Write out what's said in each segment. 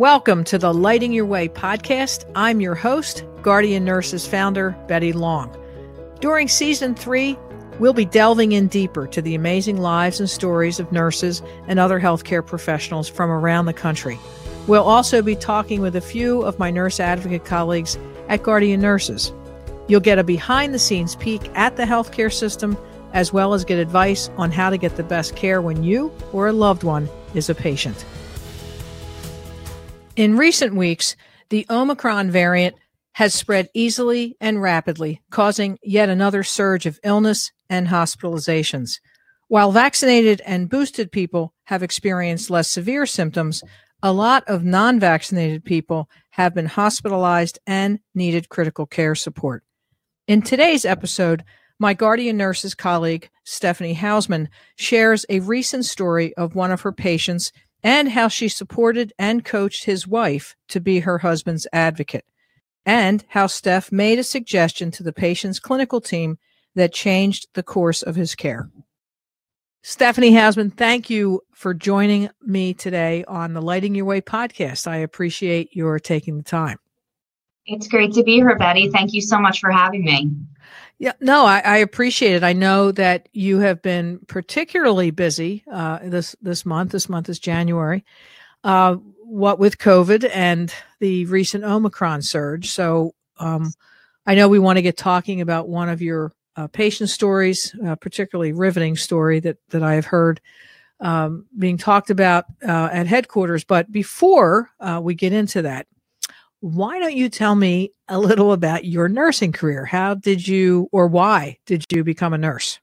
Welcome to the Lighting Your Way podcast. I'm your host, Guardian Nurses founder, Betty Long. During season three, we'll be delving in deeper to the amazing lives and stories of nurses and other healthcare professionals from around the country. We'll also be talking with a few of my nurse advocate colleagues at Guardian Nurses. You'll get a behind the scenes peek at the healthcare system, as well as get advice on how to get the best care when you or a loved one is a patient. In recent weeks, the Omicron variant has spread easily and rapidly, causing yet another surge of illness and hospitalizations. While vaccinated and boosted people have experienced less severe symptoms, a lot of non vaccinated people have been hospitalized and needed critical care support. In today's episode, my Guardian Nurses colleague, Stephanie Hausman, shares a recent story of one of her patients and how she supported and coached his wife to be her husband's advocate and how Steph made a suggestion to the patient's clinical team that changed the course of his care. Stephanie Hasman, thank you for joining me today on the Lighting Your Way podcast. I appreciate your taking the time. It's great to be here, Betty. Thank you so much for having me. Yeah, no, I, I appreciate it. I know that you have been particularly busy uh, this this month. This month is January. Uh, what with COVID and the recent Omicron surge. So um, I know we want to get talking about one of your uh, patient stories, particularly riveting story that that I have heard um, being talked about uh, at headquarters. But before uh, we get into that, why don't you tell me a little about your nursing career? How did you, or why did you become a nurse?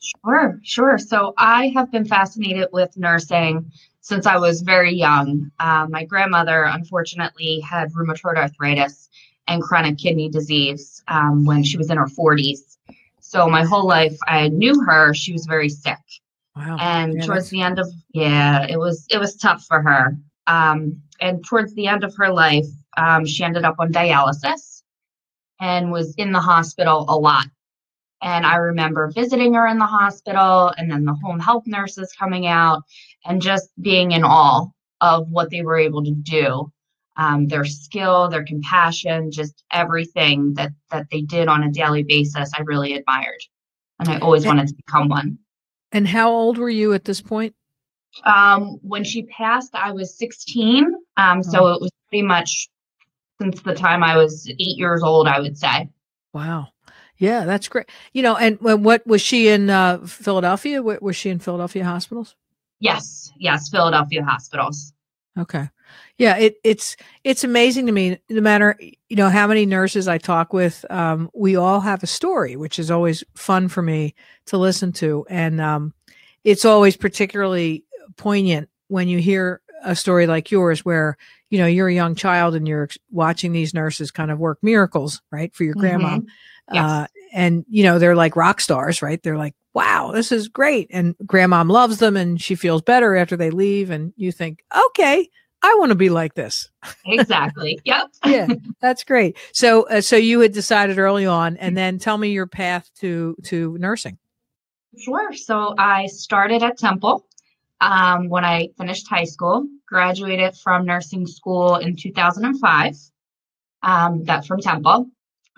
Sure, sure. So I have been fascinated with nursing since I was very young. Uh, my grandmother, unfortunately, had rheumatoid arthritis and chronic kidney disease um, when she was in her 40s. So my whole life, I knew her. She was very sick. Wow. And yeah, towards the end of yeah, it was it was tough for her. Um, and towards the end of her life, um, she ended up on dialysis and was in the hospital a lot. And I remember visiting her in the hospital and then the home health nurses coming out and just being in awe of what they were able to do. Um, their skill, their compassion, just everything that that they did on a daily basis, I really admired, and I always wanted to become one. And how old were you at this point? Um, when she passed, I was 16. Um, so oh. it was pretty much since the time I was eight years old, I would say. Wow. Yeah, that's great. You know, and what was she in uh, Philadelphia? Was she in Philadelphia hospitals? Yes, yes, Philadelphia hospitals. Okay. Yeah, it, it's it's amazing to me. No matter you know how many nurses I talk with, um, we all have a story, which is always fun for me to listen to, and um, it's always particularly poignant when you hear a story like yours, where you know you're a young child and you're watching these nurses kind of work miracles, right, for your grandma. Mm-hmm. Yes. Uh, and you know they're like rock stars, right? They're like, "Wow, this is great," and grandma loves them, and she feels better after they leave. And you think, "Okay, I want to be like this." Exactly. yep. yeah, that's great. So, uh, so you had decided early on, and then tell me your path to to nursing. Sure. So I started at Temple um, when I finished high school. Graduated from nursing school in 2005. Um, that's from Temple.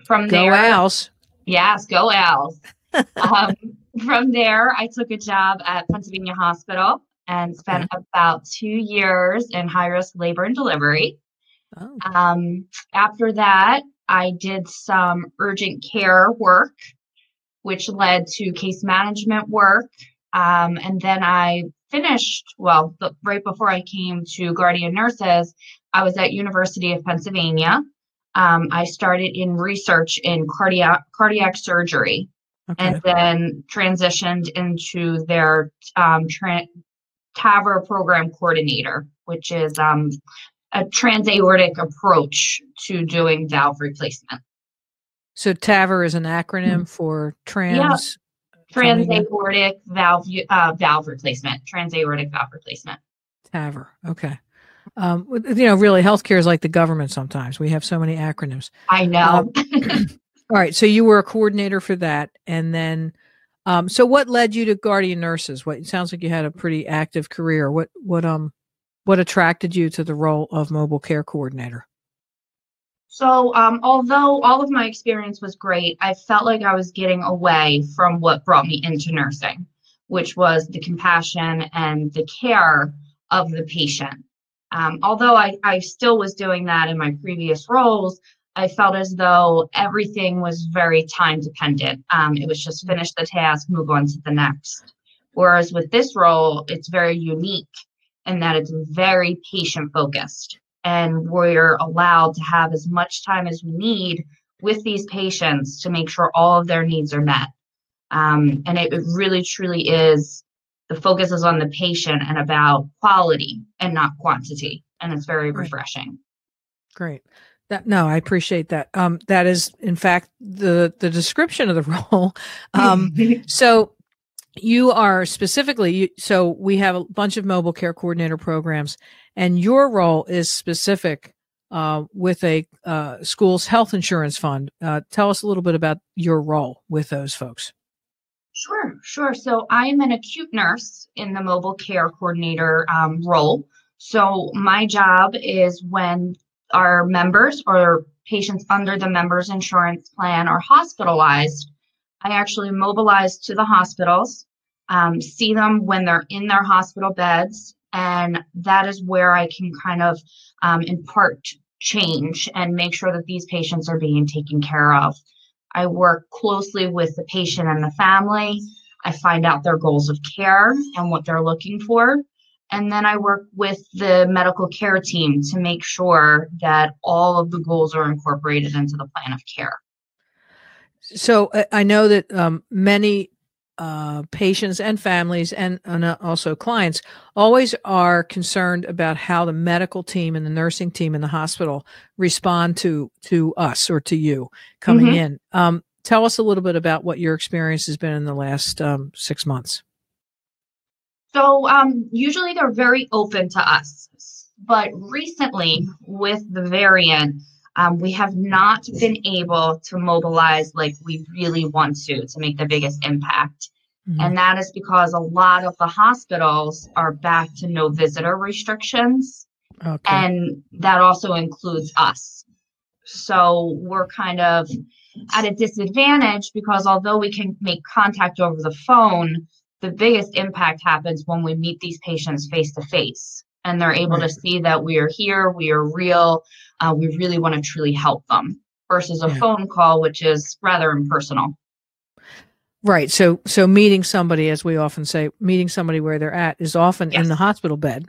From go there, Owls. Yes, go Owls. um, from there, I took a job at Pennsylvania Hospital and spent okay. about two years in high risk labor and delivery. Oh. Um, after that, I did some urgent care work, which led to case management work. Um, and then I finished, well, the, right before I came to Guardian Nurses, I was at University of Pennsylvania um, I started in research in cardiac cardiac surgery, okay. and then transitioned into their um, tra- TAVR program coordinator, which is um, a transaortic approach to doing valve replacement. So TAVR is an acronym mm-hmm. for trans. Transaortic valve uh, valve replacement. Transaortic valve replacement. TAVR. Okay um, you know, really, healthcare is like the government. Sometimes we have so many acronyms. I know. Um, all right, so you were a coordinator for that, and then, um, so what led you to Guardian Nurses? What it sounds like you had a pretty active career. What what um what attracted you to the role of mobile care coordinator? So, um, although all of my experience was great, I felt like I was getting away from what brought me into nursing, which was the compassion and the care of the patient. Um, although I, I still was doing that in my previous roles, I felt as though everything was very time dependent. Um, it was just finish the task, move on to the next. Whereas with this role, it's very unique in that it's very patient focused and we're allowed to have as much time as we need with these patients to make sure all of their needs are met. Um, and it, it really truly is the focus is on the patient and about quality and not quantity. And it's very refreshing. Great. That no, I appreciate that. Um, that is in fact the the description of the role. Um, so you are specifically so we have a bunch of mobile care coordinator programs and your role is specific uh, with a uh, school's health insurance fund. Uh, tell us a little bit about your role with those folks. Sure sure. So i am an acute nurse in the mobile care coordinator um, role. So my job is when our members or patients under the members insurance plan are hospitalized I actually mobilize to the hospitals, um, see them when they're in their hospital beds, and that is where I can kind of um, impart change and make sure that these patients are being taken care of. I work closely with the patient and the family. I find out their goals of care and what they're looking for. And then I work with the medical care team to make sure that all of the goals are incorporated into the plan of care. So I know that um, many uh, patients and families and, and uh, also clients always are concerned about how the medical team and the nursing team in the hospital respond to to us or to you coming mm-hmm. in. Um, tell us a little bit about what your experience has been in the last um, six months. So um, usually they're very open to us, but recently with the variant um, we have not been able to mobilize like we really want to to make the biggest impact. Mm-hmm. And that is because a lot of the hospitals are back to no visitor restrictions. Okay. And that also includes us. So we're kind of at a disadvantage because although we can make contact over the phone, the biggest impact happens when we meet these patients face to face and they're able right. to see that we are here, we are real, uh, we really want to truly help them versus a yeah. phone call, which is rather impersonal. Right. So, so meeting somebody, as we often say, meeting somebody where they're at is often yes. in the hospital bed.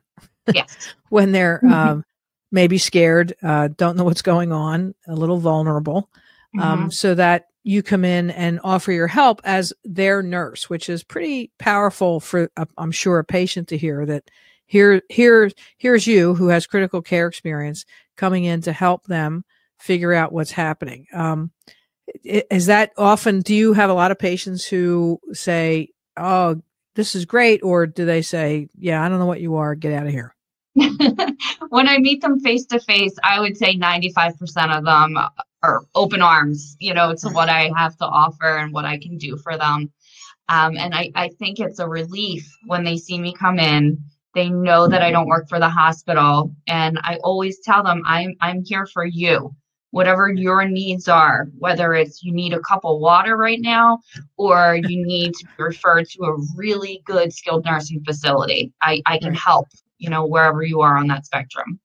yes. when they're mm-hmm. um, maybe scared, uh, don't know what's going on, a little vulnerable. Um, mm-hmm. Um, so that you come in and offer your help as their nurse, which is pretty powerful for, uh, I'm sure, a patient to hear that here, here, here's you who has critical care experience coming in to help them figure out what's happening. Um, is that often, do you have a lot of patients who say, Oh, this is great? Or do they say, Yeah, I don't know what you are, get out of here? when I meet them face to face, I would say 95% of them are open arms, you know, to what I have to offer and what I can do for them. Um, and I, I think it's a relief when they see me come in they know that I don't work for the hospital. And I always tell them I'm I'm here for you. Whatever your needs are, whether it's you need a cup of water right now or you need to be referred to a really good skilled nursing facility. I, I can help, you know, wherever you are on that spectrum.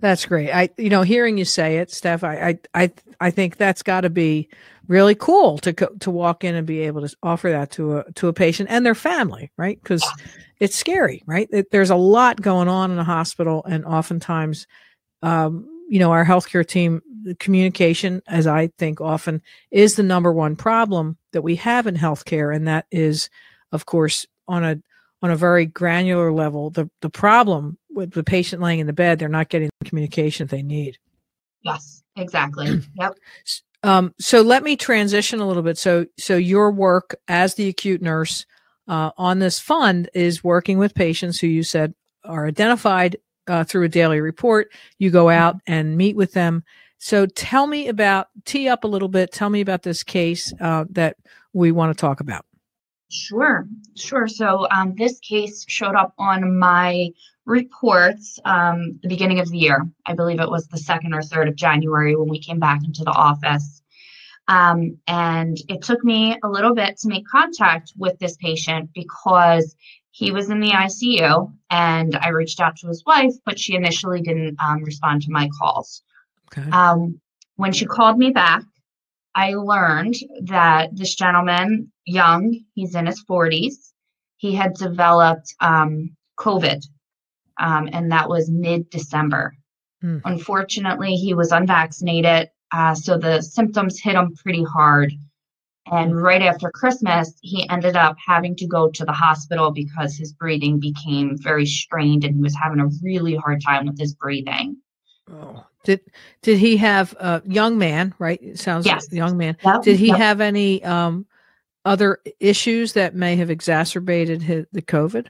That's great. I, you know, hearing you say it, Steph, I, I, I, I think that's got to be really cool to to walk in and be able to offer that to a to a patient and their family, right? Because it's scary, right? It, there's a lot going on in a hospital, and oftentimes, um, you know, our healthcare team communication, as I think often, is the number one problem that we have in healthcare, and that is, of course, on a on a very granular level, the the problem with the patient laying in the bed, they're not getting the communication they need. Yes, exactly. yep. Um, so let me transition a little bit. So, so your work as the acute nurse uh, on this fund is working with patients who you said are identified uh, through a daily report. You go mm-hmm. out and meet with them. So tell me about, tee up a little bit. Tell me about this case uh, that we want to talk about. Sure, sure. So um, this case showed up on my reports um, the beginning of the year. I believe it was the second or third of January when we came back into the office. Um, and it took me a little bit to make contact with this patient because he was in the ICU and I reached out to his wife, but she initially didn't um, respond to my calls. Okay. Um, when she called me back, I learned that this gentleman, young, he's in his 40s, he had developed um, COVID, um, and that was mid December. Hmm. Unfortunately, he was unvaccinated, uh, so the symptoms hit him pretty hard. And hmm. right after Christmas, he ended up having to go to the hospital because his breathing became very strained and he was having a really hard time with his breathing. Oh, did did he have a young man? Right, it sounds yes. like young man. Yep. Did he yep. have any um, other issues that may have exacerbated his, the COVID?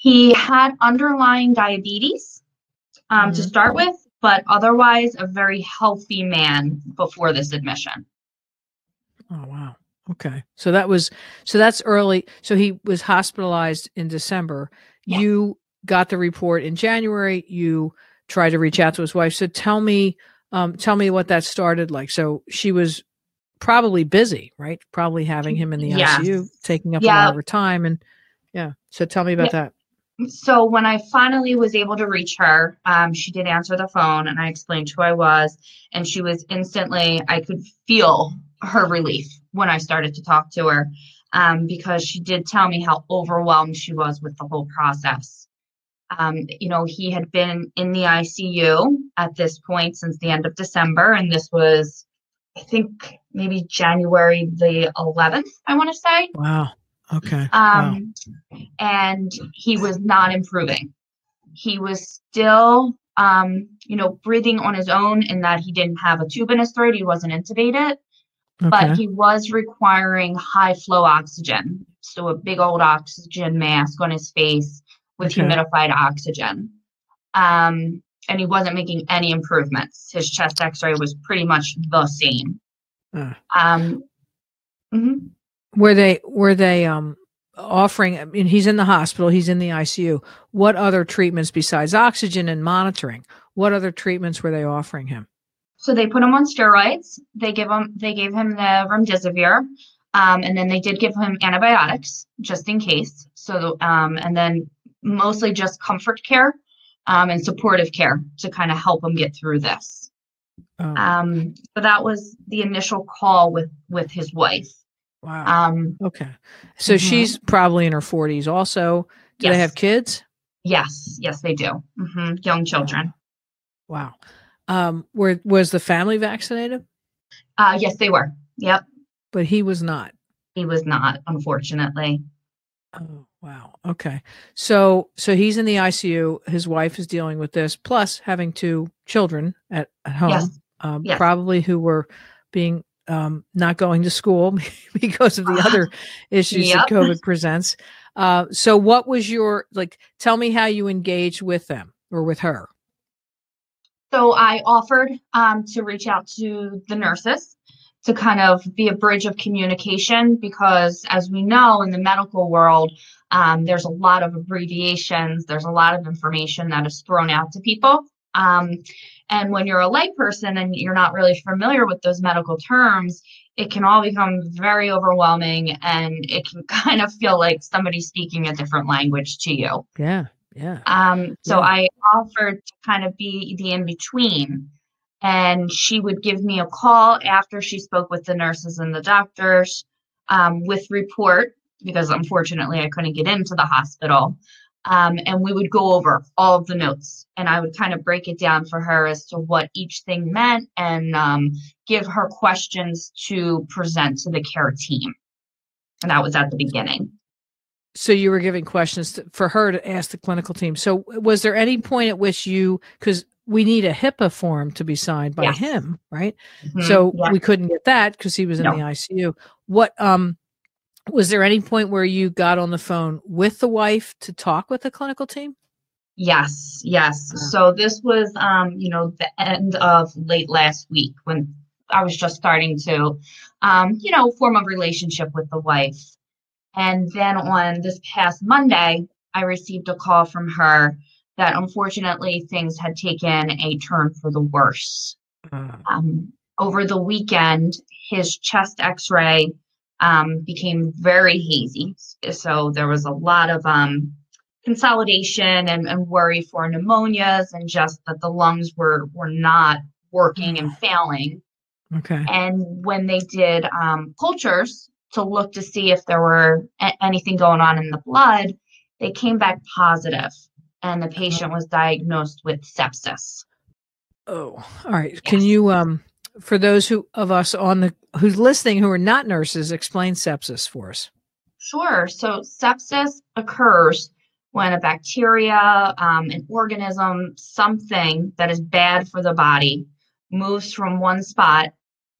He had underlying diabetes um, mm-hmm. to start with, but otherwise a very healthy man before this admission. Oh wow. Okay. So that was so that's early. So he was hospitalized in December. Yes. You got the report in January. You tried to reach out to his wife. So tell me, um, tell me what that started like. So she was probably busy, right? Probably having him in the. ICU, taking up yeah. a lot of her time. And yeah, so tell me about yeah. that. So when I finally was able to reach her, um, she did answer the phone, and I explained who I was, and she was instantly. I could feel her relief when I started to talk to her, um, because she did tell me how overwhelmed she was with the whole process. Um, you know, he had been in the ICU at this point since the end of December, and this was, I think, maybe January the 11th, I want to say. Wow. Okay. Um, wow. And he was not improving. He was still, um, you know, breathing on his own in that he didn't have a tube in his throat. He wasn't intubated, okay. but he was requiring high flow oxygen. So a big old oxygen mask on his face with okay. humidified oxygen. Um, and he wasn't making any improvements. His chest x ray was pretty much the same. Uh, um, mm-hmm. Were they, were they, um, offering i mean he's in the hospital he's in the icu what other treatments besides oxygen and monitoring what other treatments were they offering him so they put him on steroids they give him they gave him the remdesivir um, and then they did give him antibiotics just in case so um, and then mostly just comfort care um, and supportive care to kind of help him get through this. Oh. Um, so that was the initial call with with his wife. Wow. Um, okay. So mm-hmm. she's probably in her 40s also. Do yes. they have kids? Yes. Yes, they do. Mm-hmm. Young children. Wow. Um, were, was the family vaccinated? Uh, yes, they were. Yep. But he was not. He was not, unfortunately. Oh. Wow. Okay. So so he's in the ICU. His wife is dealing with this, plus having two children at, at home, yes. Um, yes. probably who were being um, not going to school because of the other issues yep. that COVID presents. Uh, so what was your like? Tell me how you engaged with them or with her. So I offered um, to reach out to the nurses to kind of be a bridge of communication because, as we know, in the medical world, um, there's a lot of abbreviations, there's a lot of information that is thrown out to people. Um, and when you're a layperson and you're not really familiar with those medical terms, it can all become very overwhelming and it can kind of feel like somebody speaking a different language to you. Yeah. Yeah. Um, so yeah. I offered to kind of be the in between. And she would give me a call after she spoke with the nurses and the doctors um, with report because unfortunately I couldn't get into the hospital. Um, and we would go over all of the notes and I would kind of break it down for her as to what each thing meant and um, give her questions to present to the care team. And that was at the beginning. So you were giving questions to, for her to ask the clinical team. So was there any point at which you, because we need a HIPAA form to be signed by yes. him, right? Mm-hmm. So yeah. we couldn't get that because he was in no. the ICU. What um was there any point where you got on the phone with the wife to talk with the clinical team? Yes, yes. So this was, um, you know, the end of late last week when I was just starting to, um, you know, form a relationship with the wife. And then on this past Monday, I received a call from her that unfortunately things had taken a turn for the worse. Uh. Um, over the weekend, his chest x ray um, became very hazy. So there was a lot of um, consolidation and, and, worry for pneumonias and just that the lungs were, were not working and failing. Okay. And when they did um, cultures to look to see if there were a- anything going on in the blood, they came back positive, and the patient was diagnosed with sepsis. Oh, all right. Yes. Can you, um, for those who of us on the who's listening who are not nurses, explain sepsis for us? Sure. So sepsis occurs when a bacteria, um, an organism, something that is bad for the body moves from one spot,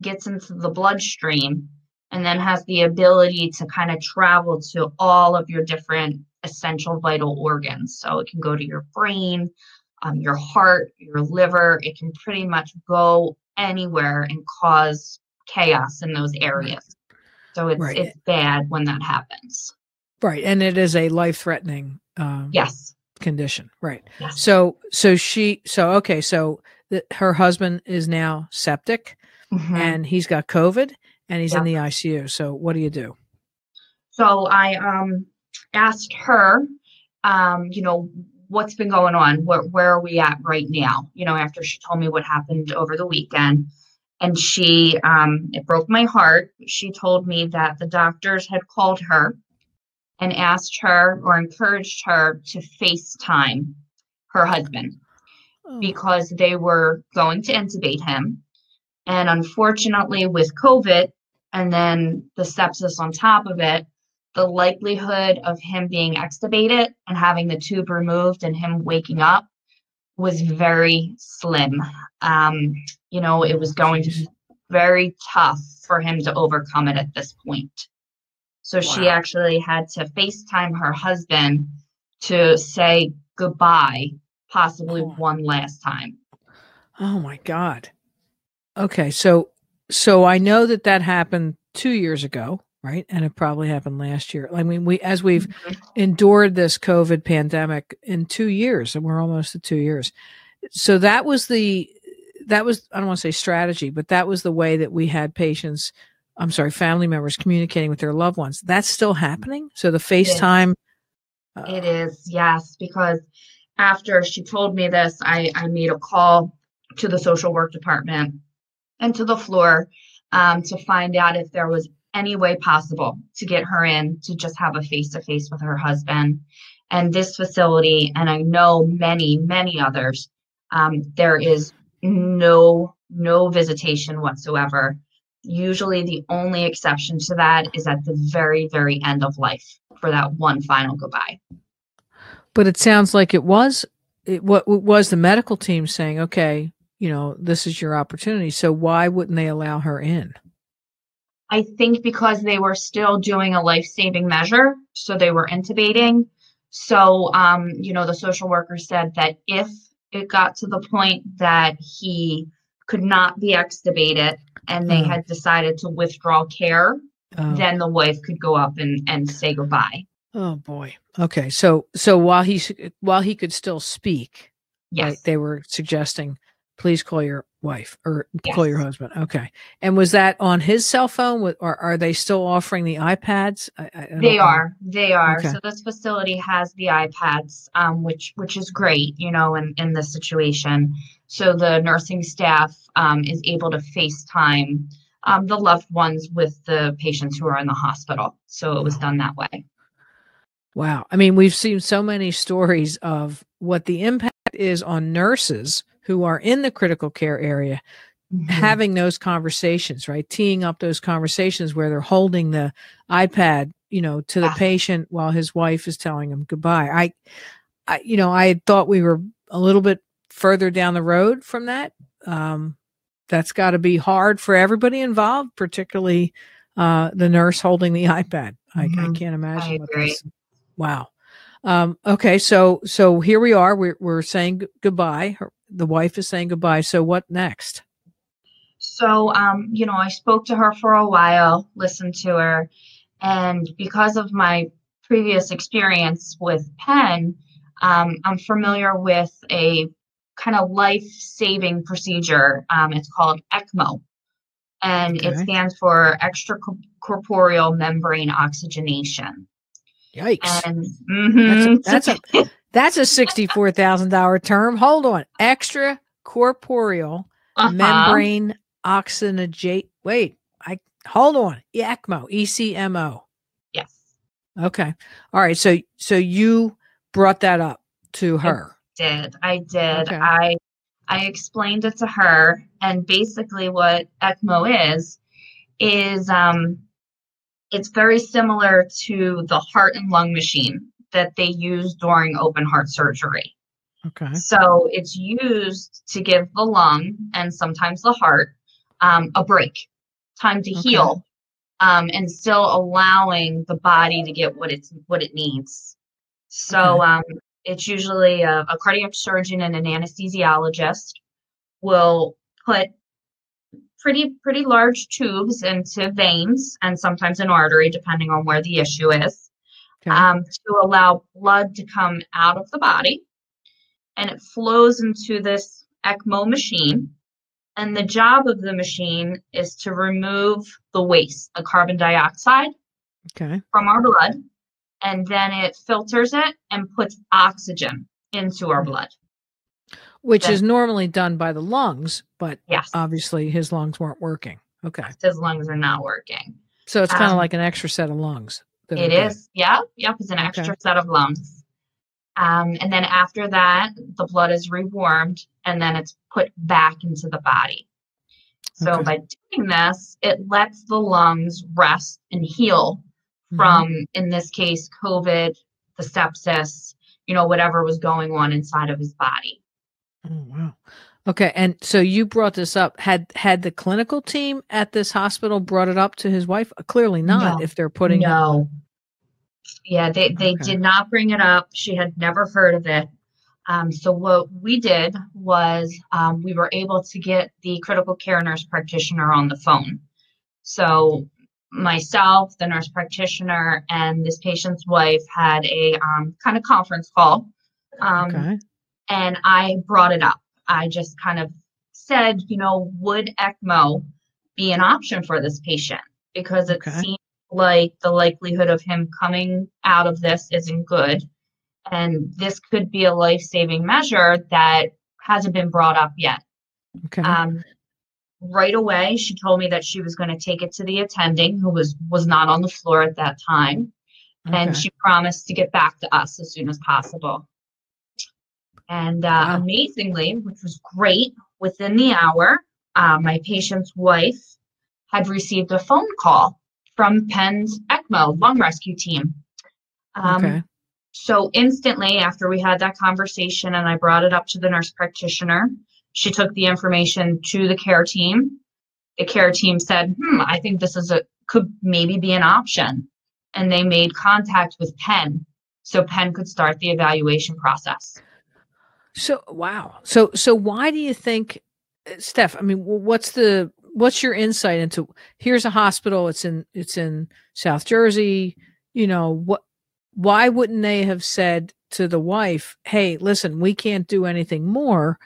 gets into the bloodstream, and then has the ability to kind of travel to all of your different essential vital organs. So it can go to your brain, um, your heart, your liver. It can pretty much go anywhere and cause chaos in those areas. So it's right. it's bad when that happens. Right, and it is a life threatening. Um, yes. Condition. Right. Yes. So so she so okay so the, her husband is now septic, mm-hmm. and he's got COVID, and he's in the ICU. So what do you do? So I um asked her, um, you know, what's been going on? Where where are we at right now? You know, after she told me what happened over the weekend. And she um it broke my heart. She told me that the doctors had called her and asked her or encouraged her to FaceTime her husband oh. because they were going to intubate him. And unfortunately, with COVID and then the sepsis on top of it, the likelihood of him being extubated and having the tube removed and him waking up was very slim. Um, you know, it was going to be very tough for him to overcome it at this point. So wow. she actually had to FaceTime her husband to say goodbye, possibly oh. one last time. Oh my God. Okay. So, so I know that that happened two years ago right? And it probably happened last year. I mean, we as we've mm-hmm. endured this COVID pandemic in two years, and we're almost at two years. So that was the that was I don't want to say strategy, but that was the way that we had patients. I'm sorry, family members communicating with their loved ones. That's still happening. So the FaceTime. It is, uh, it is yes, because after she told me this, I I made a call to the social work department and to the floor um, to find out if there was any way possible to get her in to just have a face to face with her husband. And this facility, and I know many, many others, um, there is no no visitation whatsoever. Usually, the only exception to that is at the very, very end of life for that one final goodbye. But it sounds like it was it, what was the medical team saying, okay, you know, this is your opportunity. So why wouldn't they allow her in? I think because they were still doing a life saving measure, so they were intubating. So, um, you know, the social worker said that if it got to the point that he could not be extubated and they oh. had decided to withdraw care, oh. then the wife could go up and, and say goodbye. Oh boy. Okay. So so while he while he could still speak, yes, right, they were suggesting please call your wife or yes. call your husband. Okay. And was that on his cell phone or are they still offering the iPads? I, I they know. are. They are. Okay. So this facility has the iPads, um, which which is great, you know, in, in this situation. So the nursing staff um, is able to FaceTime um, the loved ones with the patients who are in the hospital. So it was done that way. Wow. I mean, we've seen so many stories of what the impact is on nurses who are in the critical care area mm-hmm. having those conversations, right? Teeing up those conversations where they're holding the iPad, you know, to the ah. patient while his wife is telling him goodbye. I, I, you know, I thought we were a little bit further down the road from that. Um, that's got to be hard for everybody involved, particularly uh, the nurse holding the iPad. I, mm-hmm. I can't imagine. I. Wow. Um, okay, so so here we are. We're we're saying goodbye. Her, the wife is saying goodbye. So what next? So um, you know, I spoke to her for a while, listened to her, And because of my previous experience with Penn, um, I'm familiar with a kind of life saving procedure. Um, it's called ECMO, and okay. it stands for extracorporeal membrane oxygenation. Yikes! And, mm-hmm. That's a that's a, that's a sixty-four thousand dollar term. Hold on, extracorporeal uh-huh. membrane oxygenate. Wait, I hold on. ECMO, ECMO. Yes. Okay. All right. So so you brought that up to her. I did. I did. Okay. I I explained it to her and basically what ECMO is is um it's very similar to the heart and lung machine that they use during open heart surgery. Okay. So it's used to give the lung and sometimes the heart um, a break, time to okay. heal, um, and still allowing the body to get what it's what it needs. So okay. um, it's usually a, a cardiac surgeon and an anesthesiologist will put pretty pretty large tubes into veins and sometimes an artery depending on where the issue is okay. um, to allow blood to come out of the body and it flows into this ecmo machine and the job of the machine is to remove the waste the carbon dioxide okay. from our blood and then it filters it and puts oxygen into our blood. Which then, is normally done by the lungs, but yes. obviously his lungs weren't working. Okay. His lungs are not working. So it's kind of um, like an extra set of lungs. It is. Yeah. Yep. It's an extra okay. set of lungs. Um, and then after that, the blood is rewarmed and then it's put back into the body. So okay. by doing this, it lets the lungs rest and heal mm-hmm. from, in this case, COVID, the sepsis, you know, whatever was going on inside of his body. Oh, wow. Okay, and so you brought this up. Had had the clinical team at this hospital brought it up to his wife? Clearly not. No. If they're putting no, yeah, they they okay. did not bring it up. She had never heard of it. Um, so what we did was um, we were able to get the critical care nurse practitioner on the phone. So myself, the nurse practitioner, and this patient's wife had a um, kind of conference call. Um, okay. And I brought it up. I just kind of said, you know, would ECMO be an option for this patient? Because it okay. seems like the likelihood of him coming out of this isn't good. And this could be a life saving measure that hasn't been brought up yet. Okay. Um, right away she told me that she was going to take it to the attending who was was not on the floor at that time okay. and she promised to get back to us as soon as possible and uh, wow. amazingly which was great within the hour uh, my patient's wife had received a phone call from penn's ecmo lung rescue team um, okay. so instantly after we had that conversation and i brought it up to the nurse practitioner she took the information to the care team. The care team said, "Hmm, I think this is a could maybe be an option," and they made contact with Penn so Penn could start the evaluation process. So wow. So so why do you think, Steph? I mean, what's the what's your insight into? Here's a hospital. It's in it's in South Jersey. You know what? Why wouldn't they have said to the wife, "Hey, listen, we can't do anything more."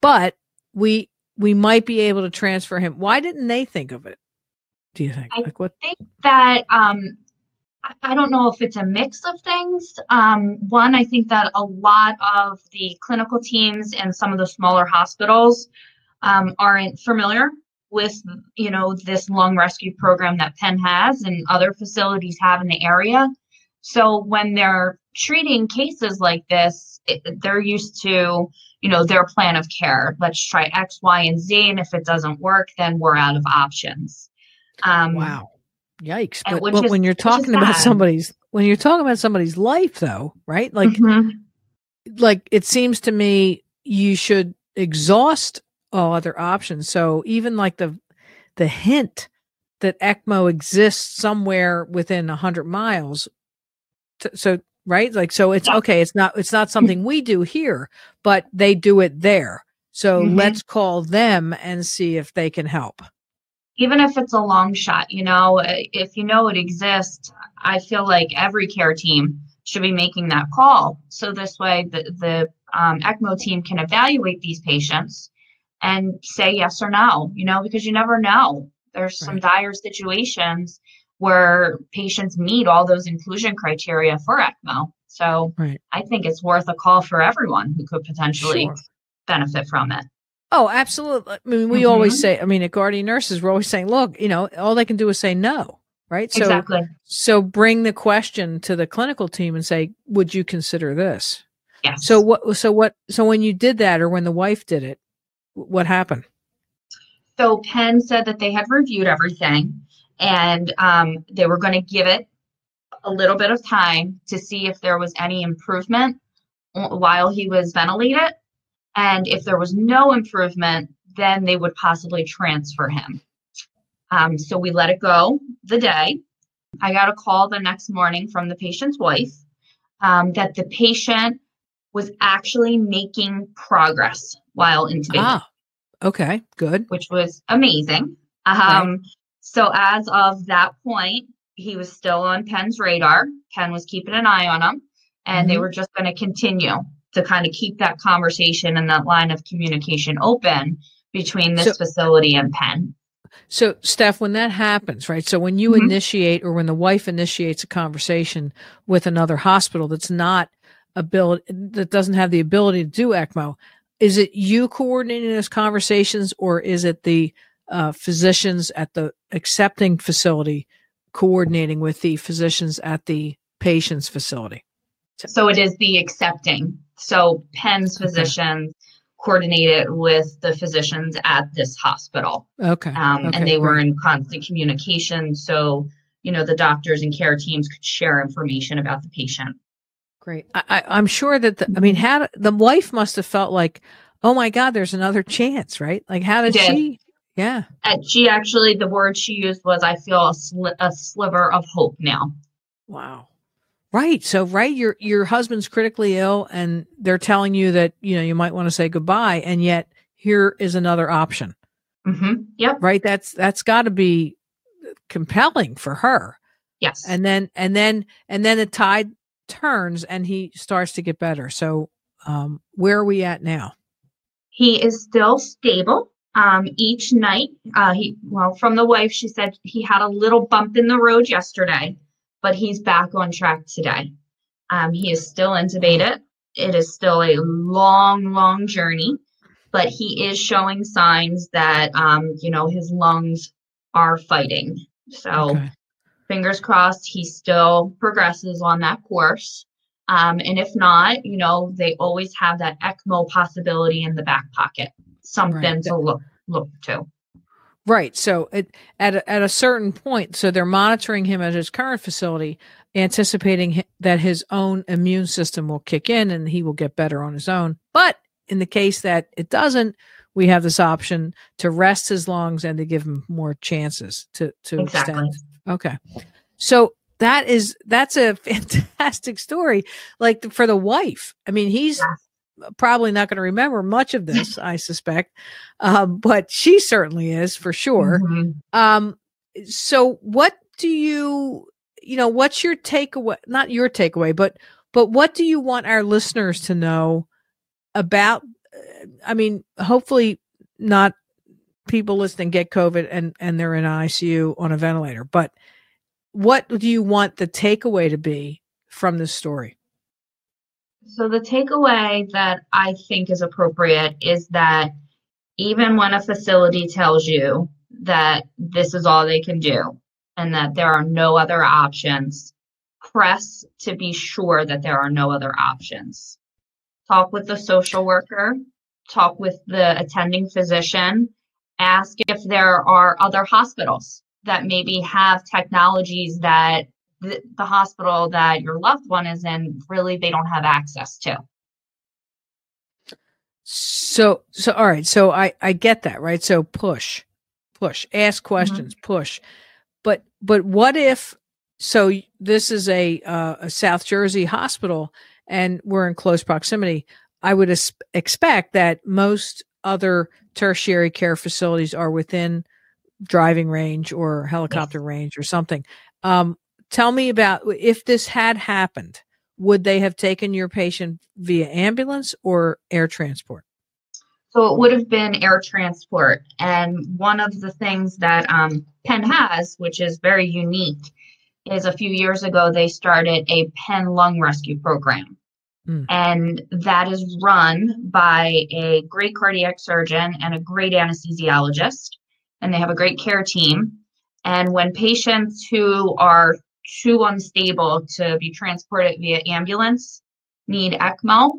but we we might be able to transfer him. Why didn't they think of it? Do you think? I like what? think that um, I don't know if it's a mix of things. Um, one, I think that a lot of the clinical teams and some of the smaller hospitals um, aren't familiar with you know this lung rescue program that Penn has and other facilities have in the area. So when they're treating cases like this, it, they're used to you know their plan of care let's try x y and z and if it doesn't work then we're out of options um, wow yikes. But, but is, when you're talking about somebody's when you're talking about somebody's life though right? Like mm-hmm. like it seems to me you should exhaust all other options. So even like the the hint that ecmo exists somewhere within a 100 miles t- so right? Like so it's okay it's not it's not something we do here but they do it there. So mm-hmm. let's call them and see if they can help even if it's a long shot, you know, if you know it exists, I feel like every care team should be making that call. So this way, the, the um, ECMO team can evaluate these patients and say yes or no, you know, because you never know. There's some dire situations where patients meet all those inclusion criteria for ECMO. So right. I think it's worth a call for everyone who could potentially sure. benefit from it. Oh, absolutely. I mean, we mm-hmm. always say, I mean, at Guardian Nurses, we're always saying, look, you know, all they can do is say no, right? So, exactly. So bring the question to the clinical team and say, would you consider this? Yes. So what, so what, so when you did that or when the wife did it, what happened? So Penn said that they had reviewed everything and um, they were going to give it a little bit of time to see if there was any improvement while he was ventilated. And if there was no improvement, then they would possibly transfer him. Um, so we let it go the day. I got a call the next morning from the patient's wife um, that the patient was actually making progress while intubated. Ah, okay, good. Which was amazing. Um, right. So as of that point, he was still on Penn's radar. Penn was keeping an eye on him, and mm-hmm. they were just going to continue to kind of keep that conversation and that line of communication open between this so, facility and Penn. So, Steph, when that happens, right? So, when you mm-hmm. initiate or when the wife initiates a conversation with another hospital that's not ability that doesn't have the ability to do ECMO, is it you coordinating those conversations, or is it the uh, physicians at the accepting facility coordinating with the physicians at the patient's facility? So it is the accepting. So Penn's physicians coordinated with the physicians at this hospital. Okay. Um, okay and they were in constant communication. So, you know, the doctors and care teams could share information about the patient. Great. I, am sure that the, I mean, how the wife must have felt like, oh my God, there's another chance, right? Like, how did, did. she? Yeah. And she actually, the word she used was, I feel a, sli- a sliver of hope now. Wow. Right. So, right, your your husband's critically ill, and they're telling you that you know you might want to say goodbye, and yet here is another option. Mm-hmm. Yep. Right. That's that's got to be compelling for her. Yes. And then and then and then the tide turns, and he starts to get better. So, um, where are we at now? He is still stable. Um, each night, uh, he well, from the wife, she said he had a little bump in the road yesterday but he's back on track today. Um, he is still intubated. It is still a long, long journey, but he is showing signs that, um, you know, his lungs are fighting. So, okay. fingers crossed, he still progresses on that course. Um, and if not, you know, they always have that ECMO possibility in the back pocket, something right. to look look to. Right. So it, at a, at a certain point, so they're monitoring him at his current facility, anticipating that his own immune system will kick in and he will get better on his own. But in the case that it doesn't, we have this option to rest his lungs and to give him more chances to to exactly. extend. Okay. So that is that's a fantastic story like for the wife. I mean, he's yeah probably not going to remember much of this, I suspect, um, but she certainly is for sure. Mm-hmm. Um, so, what do you, you know, what's your takeaway? Not your takeaway, but but what do you want our listeners to know about? Uh, I mean, hopefully, not people listening get COVID and and they're in ICU on a ventilator, but what do you want the takeaway to be from this story? So, the takeaway that I think is appropriate is that even when a facility tells you that this is all they can do and that there are no other options, press to be sure that there are no other options. Talk with the social worker, talk with the attending physician, ask if there are other hospitals that maybe have technologies that the, the hospital that your loved one is in really they don't have access to so so all right so i i get that right so push push ask mm-hmm. questions mm-hmm. push but but what if so this is a uh, a south jersey hospital and we're in close proximity i would as- expect that most other tertiary care facilities are within driving range or helicopter yes. range or something. Um, tell me about if this had happened, would they have taken your patient via ambulance or air transport? So it would have been air transport. And one of the things that um, Penn has, which is very unique, is a few years ago they started a Penn lung rescue program. Mm. And that is run by a great cardiac surgeon and a great anesthesiologist. And they have a great care team. And when patients who are too unstable to be transported via ambulance need ECMO,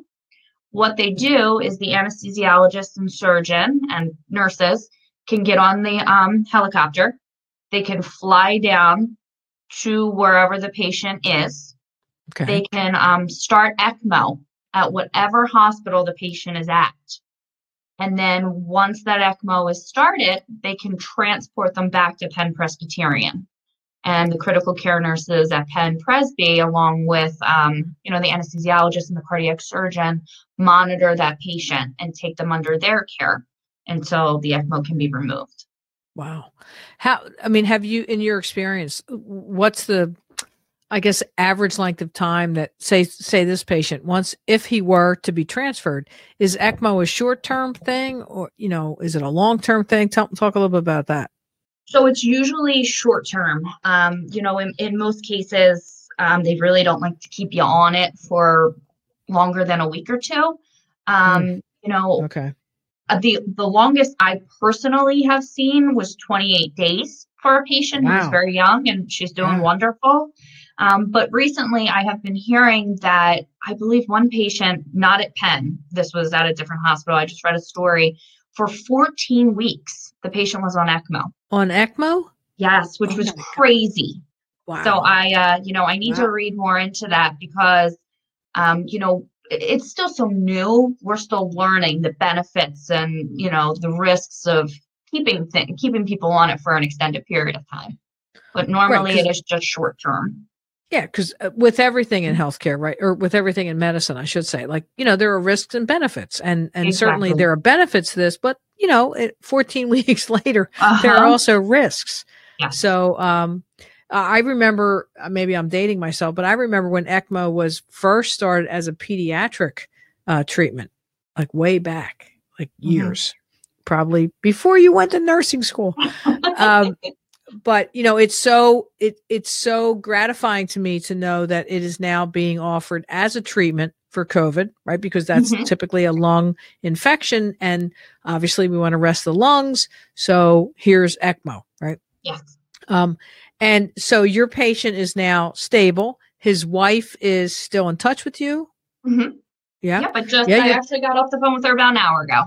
what they do is the anesthesiologist and surgeon and nurses can get on the um, helicopter. They can fly down to wherever the patient is. Okay. They can um, start ECMO at whatever hospital the patient is at. And then once that ECMO is started, they can transport them back to Penn Presbyterian. And the critical care nurses at Penn Presby, along with um, you know the anesthesiologist and the cardiac surgeon, monitor that patient and take them under their care until the ECMO can be removed. Wow. How, I mean, have you, in your experience, what's the, I guess, average length of time that say, say this patient once, if he were to be transferred, is ECMO a short term thing or, you know, is it a long term thing? Tell, talk a little bit about that. So it's usually short term. Um, you know, in, in most cases, um, they really don't like to keep you on it for longer than a week or two. Um, mm. You know, okay. Uh, the the longest I personally have seen was 28 days for a patient wow. who's very young and she's doing wonderful. Um, but recently, I have been hearing that I believe one patient, not at Penn, this was at a different hospital. I just read a story for 14 weeks. The patient was on ECMO. On ECMO? Yes, which oh was crazy. Wow. So I, uh, you know, I need wow. to read more into that because, um, you know, it's still so new. We're still learning the benefits and you know the risks of keeping th- keeping people on it for an extended period of time. But normally right, it is just short term. Yeah, because uh, with everything in healthcare, right, or with everything in medicine, I should say, like you know, there are risks and benefits, and and exactly. certainly there are benefits to this, but you know, it, 14 weeks later, uh-huh. there are uh-huh. also risks. So, um, I remember uh, maybe I'm dating myself, but I remember when ECMO was first started as a pediatric uh, treatment, like way back, like mm-hmm. years, mm-hmm. probably before you went to nursing school. um, but you know, it's so it it's so gratifying to me to know that it is now being offered as a treatment for COVID, right? Because that's mm-hmm. typically a lung infection, and obviously we want to rest the lungs. So here's ECMO, right? Yes. Um, and so your patient is now stable. His wife is still in touch with you. Mm-hmm. Yeah. Yeah, but just yeah, I yeah. actually got off the phone with her about an hour ago.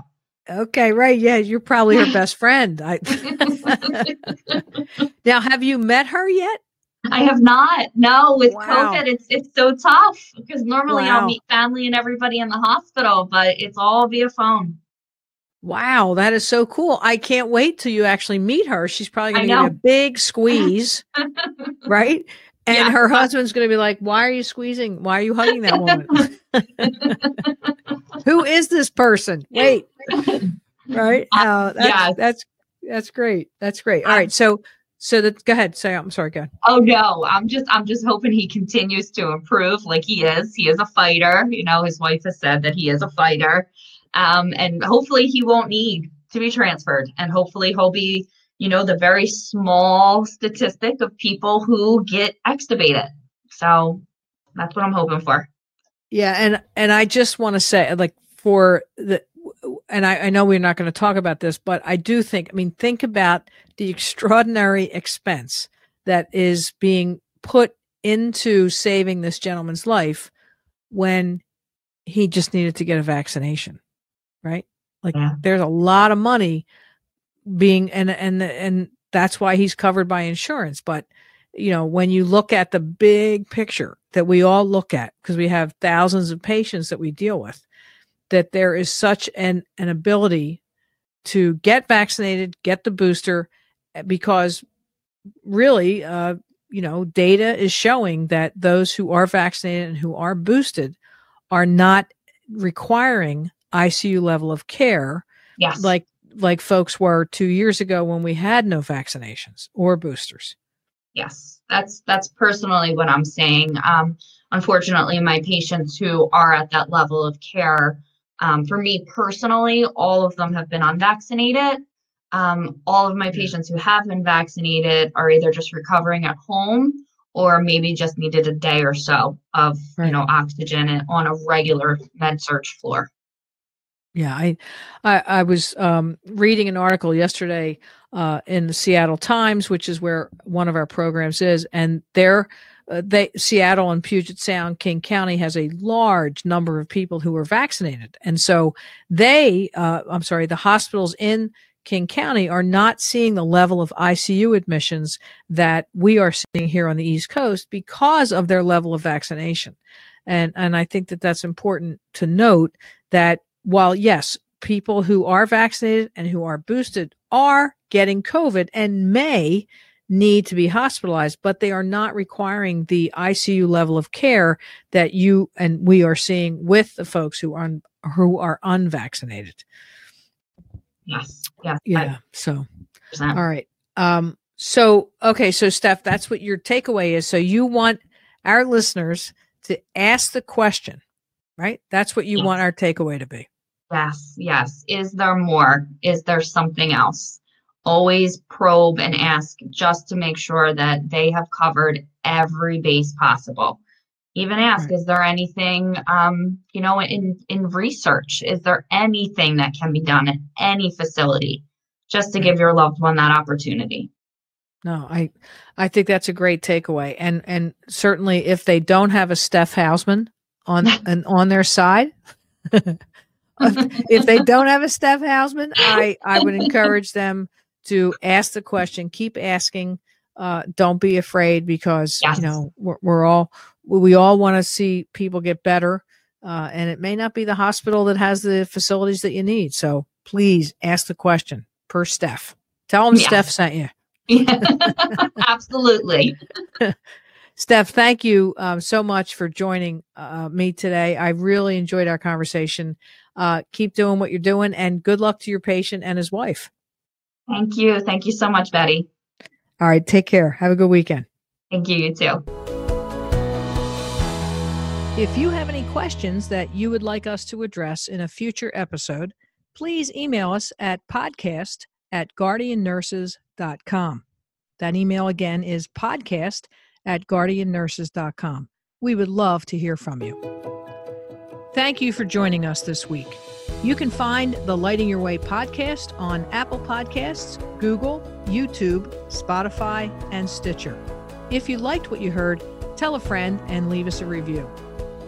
Okay, right. Yeah, you're probably her best friend. I now, have you met her yet? I have not. No, with wow. COVID, it's it's so tough because normally wow. I'll meet family and everybody in the hospital, but it's all via phone. Wow, that is so cool. I can't wait till you actually meet her. She's probably going to get a big squeeze, right? And yeah. her husband's going to be like, "Why are you squeezing? Why are you hugging that woman? Who is this person? Wait." right? Uh, that's, yeah. that's that's great. That's great. All right. So so that go ahead. Say I'm sorry, go ahead. Oh no, I'm just I'm just hoping he continues to improve like he is. He is a fighter. You know, his wife has said that he is a fighter. Um, and hopefully he won't need to be transferred. And hopefully he'll be, you know, the very small statistic of people who get extubated. So that's what I'm hoping for. Yeah, and and I just want to say, like, for the, and I, I know we're not going to talk about this, but I do think, I mean, think about the extraordinary expense that is being put into saving this gentleman's life when he just needed to get a vaccination right? Like yeah. there's a lot of money being and and and that's why he's covered by insurance. But you know, when you look at the big picture that we all look at, because we have thousands of patients that we deal with, that there is such an an ability to get vaccinated, get the booster, eh, because really, uh, you know, data is showing that those who are vaccinated and who are boosted are not requiring ICU level of care. Yes. Like like folks were two years ago when we had no vaccinations or boosters. Yes, that's that's personally what I'm saying. Um, unfortunately, my patients who are at that level of care, um, for me personally, all of them have been unvaccinated. Um, all of my patients who have been vaccinated are either just recovering at home or maybe just needed a day or so of right. you know oxygen on a regular med-surg floor. Yeah, I, I, I was um, reading an article yesterday uh, in the Seattle Times, which is where one of our programs is, and there, uh, they Seattle and Puget Sound, King County has a large number of people who are vaccinated, and so they, uh, I'm sorry, the hospitals in King County are not seeing the level of ICU admissions that we are seeing here on the East Coast because of their level of vaccination. And, and I think that that's important to note that while yes, people who are vaccinated and who are boosted are getting COVID and may need to be hospitalized, but they are not requiring the ICU level of care that you and we are seeing with the folks who are who are unvaccinated. Yes. Yeah. Yeah. So, all right. Um, so, okay. So, Steph, that's what your takeaway is. So, you want our listeners to ask the question, right? That's what you yes. want our takeaway to be. Yes. Yes. Is there more? Is there something else? Always probe and ask just to make sure that they have covered every base possible. Even ask is there anything um, you know in in research is there anything that can be done at any facility just to give your loved one that opportunity? No i i think that's a great takeaway. And and certainly if they don't have a steph hausman on and on their side if they don't have a steph hausman i i would encourage them to ask the question keep asking uh, don't be afraid because yes. you know we're, we're all we all want to see people get better. Uh, and it may not be the hospital that has the facilities that you need. So please ask the question per Steph. Tell them yeah. Steph sent you. Yeah, absolutely. Steph, thank you um, so much for joining uh, me today. I really enjoyed our conversation. Uh, keep doing what you're doing and good luck to your patient and his wife. Thank you. Thank you so much, Betty. All right. Take care. Have a good weekend. Thank you. You too. If you have any questions that you would like us to address in a future episode, please email us at podcast at guardiannurses.com. That email again is podcast at guardiannurses.com. We would love to hear from you. Thank you for joining us this week. You can find the Lighting Your Way podcast on Apple Podcasts, Google, YouTube, Spotify, and Stitcher. If you liked what you heard, tell a friend and leave us a review.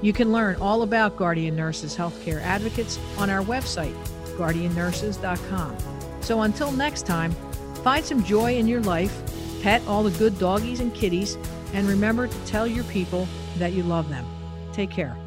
You can learn all about Guardian Nurses Healthcare Advocates on our website, guardiannurses.com. So until next time, find some joy in your life, pet all the good doggies and kitties, and remember to tell your people that you love them. Take care.